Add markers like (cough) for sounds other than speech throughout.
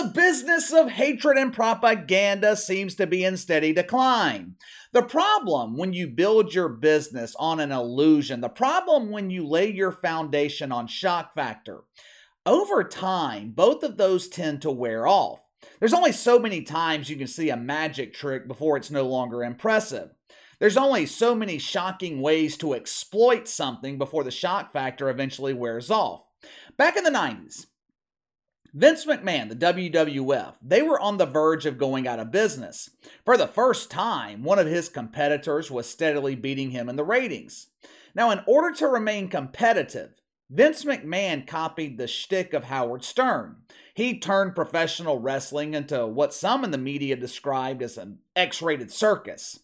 the business of hatred and propaganda seems to be in steady decline. The problem when you build your business on an illusion, the problem when you lay your foundation on shock factor, over time, both of those tend to wear off. There's only so many times you can see a magic trick before it's no longer impressive. There's only so many shocking ways to exploit something before the shock factor eventually wears off. Back in the 90s, Vince McMahon, the WWF, they were on the verge of going out of business. For the first time, one of his competitors was steadily beating him in the ratings. Now, in order to remain competitive, Vince McMahon copied the shtick of Howard Stern. He turned professional wrestling into what some in the media described as an X rated circus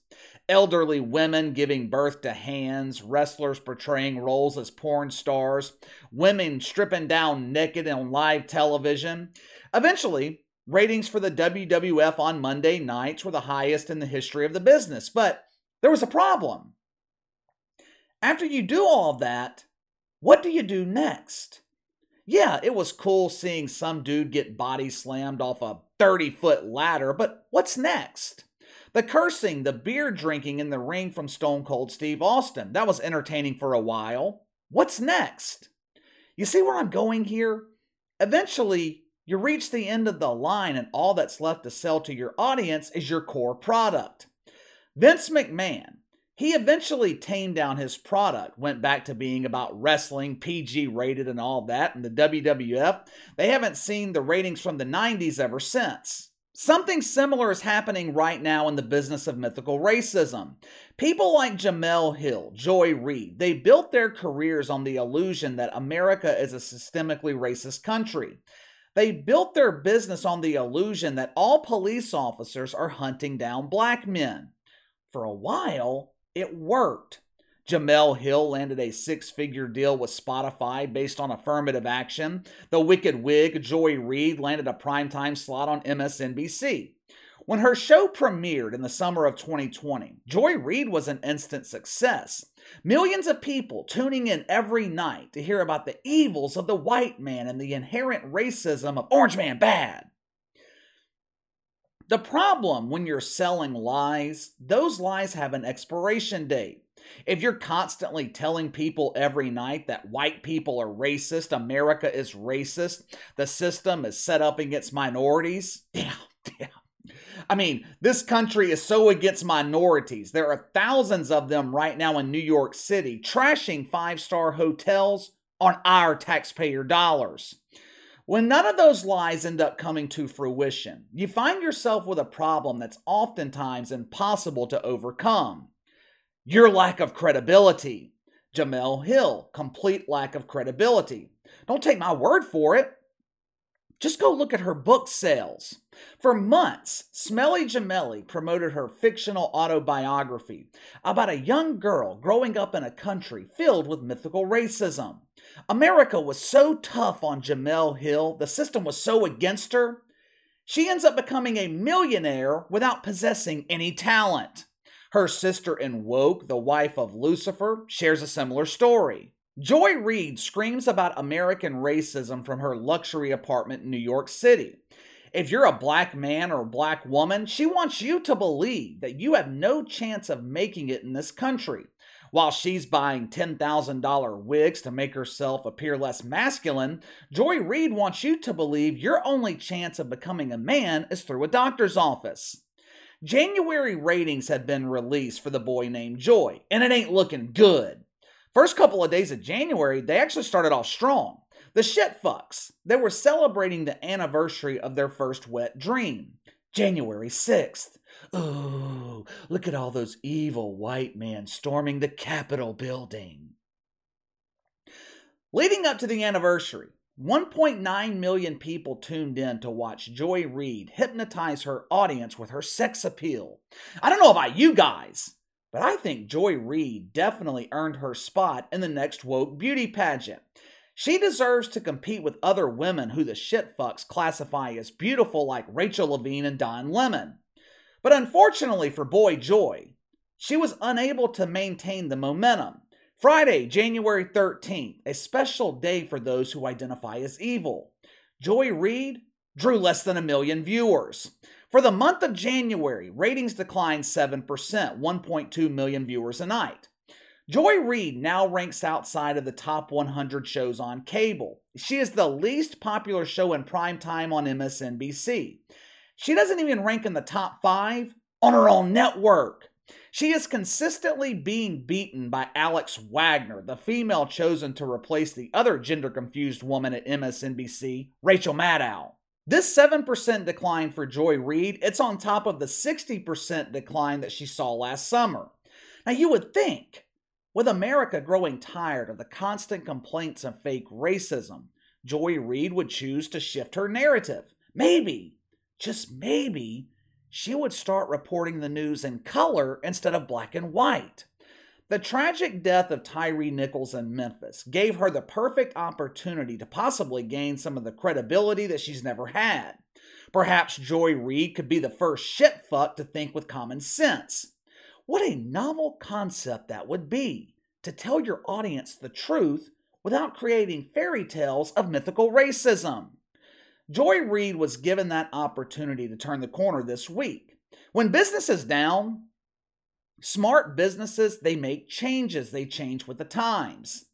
elderly women giving birth to hands, wrestlers portraying roles as porn stars, women stripping down naked on live television. Eventually, ratings for the WWF on Monday nights were the highest in the history of the business, but there was a problem. After you do all of that, what do you do next? Yeah, it was cool seeing some dude get body slammed off a 30 foot ladder, but what's next? The cursing, the beer drinking in the ring from Stone Cold Steve Austin. That was entertaining for a while. What's next? You see where I'm going here? Eventually, you reach the end of the line, and all that's left to sell to your audience is your core product. Vince McMahon, he eventually tamed down his product, went back to being about wrestling, PG rated, and all that. And the WWF, they haven't seen the ratings from the 90s ever since. Something similar is happening right now in the business of mythical racism. People like Jemele Hill, Joy Reid, they built their careers on the illusion that America is a systemically racist country. They built their business on the illusion that all police officers are hunting down black men. For a while, it worked. Jemele Hill landed a six figure deal with Spotify based on affirmative action. The Wicked Wig, Joy Reid, landed a primetime slot on MSNBC. When her show premiered in the summer of 2020, Joy Reid was an instant success. Millions of people tuning in every night to hear about the evils of the white man and the inherent racism of Orange Man Bad. The problem when you're selling lies, those lies have an expiration date. If you're constantly telling people every night that white people are racist, America is racist, the system is set up against minorities, (laughs) yeah, yeah. I mean, this country is so against minorities. There are thousands of them right now in New York City trashing five star hotels on our taxpayer dollars. When none of those lies end up coming to fruition, you find yourself with a problem that's oftentimes impossible to overcome. Your lack of credibility. Jemele Hill, complete lack of credibility. Don't take my word for it. Just go look at her book sales. For months, Smelly Jemele promoted her fictional autobiography about a young girl growing up in a country filled with mythical racism. America was so tough on Jemele Hill, the system was so against her, she ends up becoming a millionaire without possessing any talent. Her sister in Woke, the wife of Lucifer, shares a similar story. Joy Reid screams about American racism from her luxury apartment in New York City. If you're a black man or black woman, she wants you to believe that you have no chance of making it in this country. While she's buying $10,000 wigs to make herself appear less masculine, Joy Reid wants you to believe your only chance of becoming a man is through a doctor's office. January ratings have been released for the boy named Joy, and it ain't looking good. First couple of days of January, they actually started off strong. The shit fucks, they were celebrating the anniversary of their first wet dream, January 6th. Ooh, look at all those evil white men storming the Capitol building. Leading up to the anniversary, 1.9 million people tuned in to watch Joy Reid hypnotize her audience with her sex appeal. I don't know about you guys, but I think Joy Reid definitely earned her spot in the next woke beauty pageant. She deserves to compete with other women who the shitfucks classify as beautiful, like Rachel Levine and Don Lemon. But unfortunately for Boy Joy, she was unable to maintain the momentum. Friday, January 13th, a special day for those who identify as evil. Joy Reid drew less than a million viewers. For the month of January, ratings declined 7%, 1.2 million viewers a night. Joy Reid now ranks outside of the top 100 shows on cable. She is the least popular show in prime time on MSNBC. She doesn't even rank in the top five on her own network. She is consistently being beaten by Alex Wagner, the female chosen to replace the other gender confused woman at MSNBC, Rachel Maddow. This 7% decline for Joy Reid, it's on top of the 60% decline that she saw last summer. Now you would think, with America growing tired of the constant complaints of fake racism, Joy Reid would choose to shift her narrative. Maybe, just maybe, she would start reporting the news in color instead of black and white. The tragic death of Tyre Nichols in Memphis gave her the perfect opportunity to possibly gain some of the credibility that she's never had. Perhaps Joy Reid could be the first shitfuck to think with common sense. What a novel concept that would be to tell your audience the truth without creating fairy tales of mythical racism. Joy Reid was given that opportunity to turn the corner this week. When business is down, Smart businesses, they make changes, they change with the times.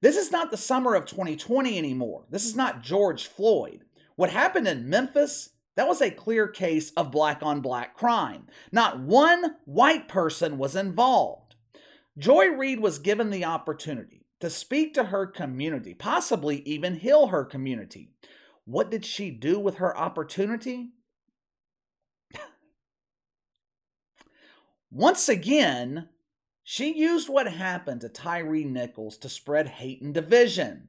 This is not the summer of 2020 anymore. This is not George Floyd. What happened in Memphis, that was a clear case of black on black crime. Not one white person was involved. Joy Reid was given the opportunity to speak to her community, possibly even heal her community. What did she do with her opportunity? Once again, she used what happened to Tyre Nichols to spread hate and division.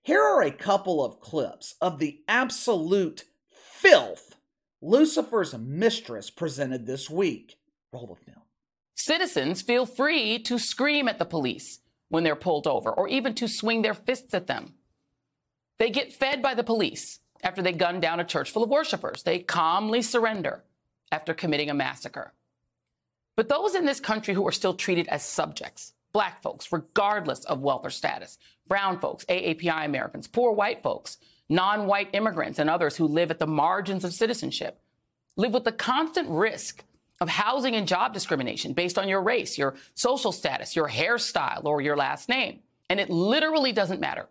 Here are a couple of clips of the absolute filth Lucifer's mistress presented this week. Roll the film. Citizens feel free to scream at the police when they're pulled over or even to swing their fists at them. They get fed by the police after they gun down a church full of worshipers. They calmly surrender after committing a massacre. But those in this country who are still treated as subjects, black folks, regardless of wealth or status, brown folks, AAPI Americans, poor white folks, non white immigrants, and others who live at the margins of citizenship, live with the constant risk of housing and job discrimination based on your race, your social status, your hairstyle, or your last name. And it literally doesn't matter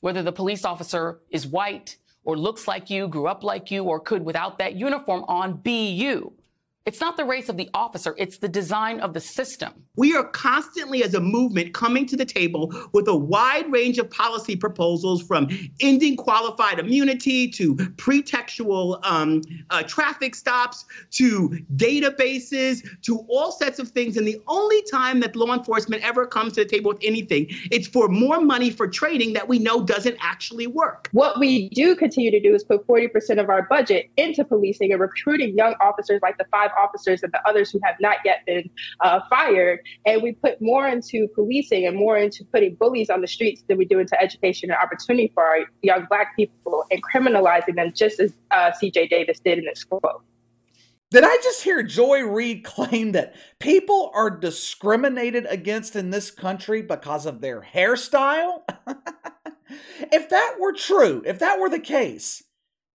whether the police officer is white or looks like you, grew up like you, or could, without that uniform on, be you. It's not the race of the officer, it's the design of the system. We are constantly, as a movement, coming to the table with a wide range of policy proposals from ending qualified immunity to pretextual um, uh, traffic stops to databases to all sets of things. And the only time that law enforcement ever comes to the table with anything, it's for more money for training that we know doesn't actually work. What we do continue to do is put 40% of our budget into policing and recruiting young officers like the five five officers and the others who have not yet been uh, fired. And we put more into policing and more into putting bullies on the streets than we do into education and opportunity for our young Black people and criminalizing them, just as uh, CJ Davis did in this quote. Did I just hear Joy Reid (laughs) claim that people are discriminated against in this country because of their hairstyle? (laughs) if that were true, if that were the case,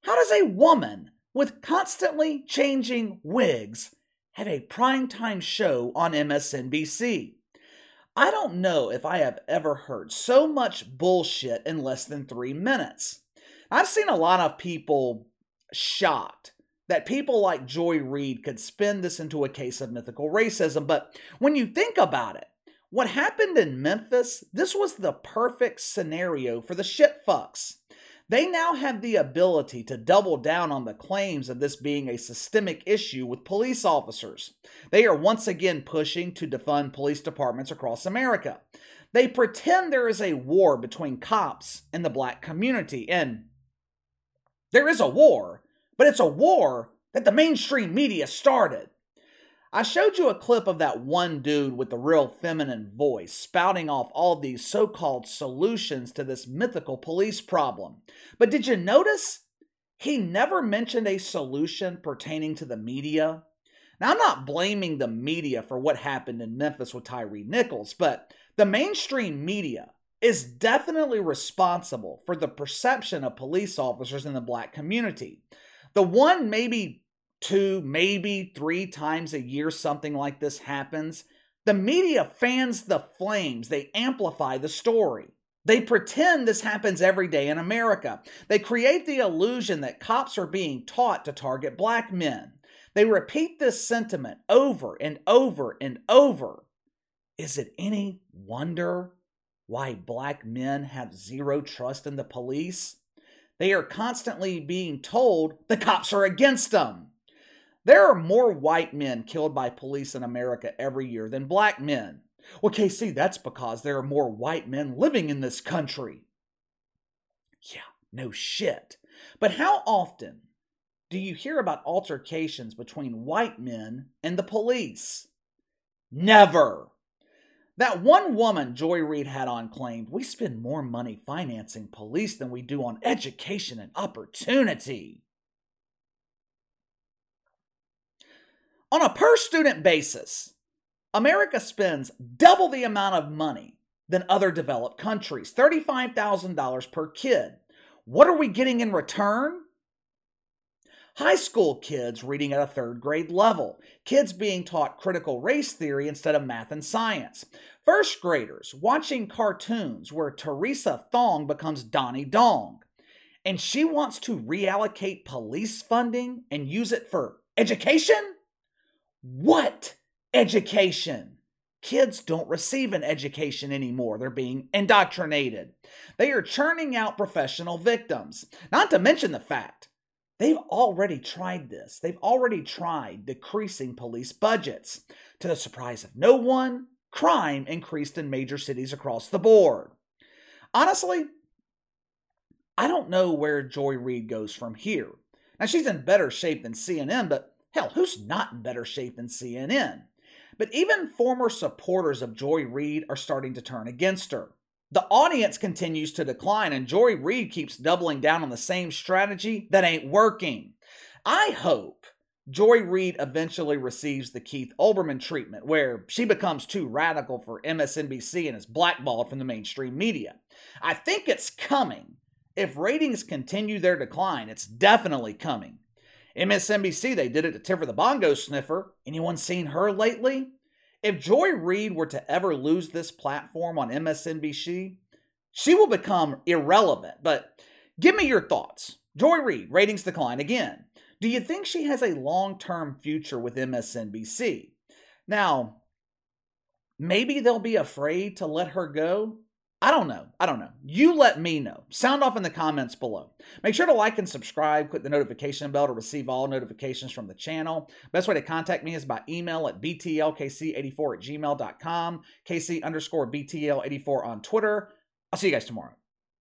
how does a woman with constantly changing wigs, have a primetime show on MSNBC. I don't know if I have ever heard so much bullshit in less than three minutes. I've seen a lot of people shocked that people like Joy Reid could spin this into a case of mythical racism, but when you think about it, what happened in Memphis, this was the perfect scenario for the shit fucks. They now have the ability to double down on the claims of this being a systemic issue with police officers. They are once again pushing to defund police departments across America. They pretend there is a war between cops and the black community, and there is a war, but it's a war that the mainstream media started. I showed you a clip of that one dude with the real feminine voice spouting off all these so called solutions to this mythical police problem. But did you notice he never mentioned a solution pertaining to the media? Now, I'm not blaming the media for what happened in Memphis with Tyre Nichols, but the mainstream media is definitely responsible for the perception of police officers in the black community. The one, maybe two, maybe three times a year something like this happens, the media fans the flames, they amplify the story. They pretend this happens every day in America. They create the illusion that cops are being taught to target black men. They repeat this sentiment over and over and over. Is it any wonder why black men have zero trust in the police? They are constantly being told the cops are against them. There are more white men killed by police in America every year than black men. Well, KC, that's because there are more white men living in this country. Yeah, no shit. But how often do you hear about altercations between white men and the police? Never. That one woman Joy Reid had on claimed we spend more money financing police than we do on education and opportunity. On a per student basis, America spends double the amount of money than other developed countries $35,000 per kid. What are we getting in return? High school kids reading at a third grade level, kids being taught critical race theory instead of math and science, first graders watching cartoons where Teresa Thong becomes Donnie Dong, and she wants to reallocate police funding and use it for education? What? education. Kids don't receive an education anymore. They're being indoctrinated. They are churning out professional victims. Not to mention the fact they've already tried this. They've already tried decreasing police budgets. To the surprise of no one, crime increased in major cities across the board. Honestly, I don't know where Joy Reid goes from here. Now, she's in better shape than CNN, but hell, who's not in better shape than CNN? But even former supporters of Joy Reid are starting to turn against her. The audience continues to decline, and Joy Reid keeps doubling down on the same strategy that ain't working. I hope Joy Reid eventually receives the Keith Olbermann treatment, where she becomes too radical for MSNBC and is blackballed from the mainstream media. I think it's coming. If ratings continue their decline, it's definitely coming. MSNBC, they did it to Tiffer the Bongo Sniffer. Anyone seen her lately? If Joy Reid were to ever lose this platform on MSNBC, she will become irrelevant. But give me your thoughts. Joy Reid, ratings decline again. Do you think she has a long term future with MSNBC? Now, maybe they'll be afraid to let her go. I don't know. I don't know. You let me know. Sound off in the comments below. Make sure to like and subscribe. Click the notification bell to receive all notifications from the channel. Best way to contact me is by email at btlkc84 at gmail.com, kc underscore btl84 on Twitter. I'll see you guys tomorrow.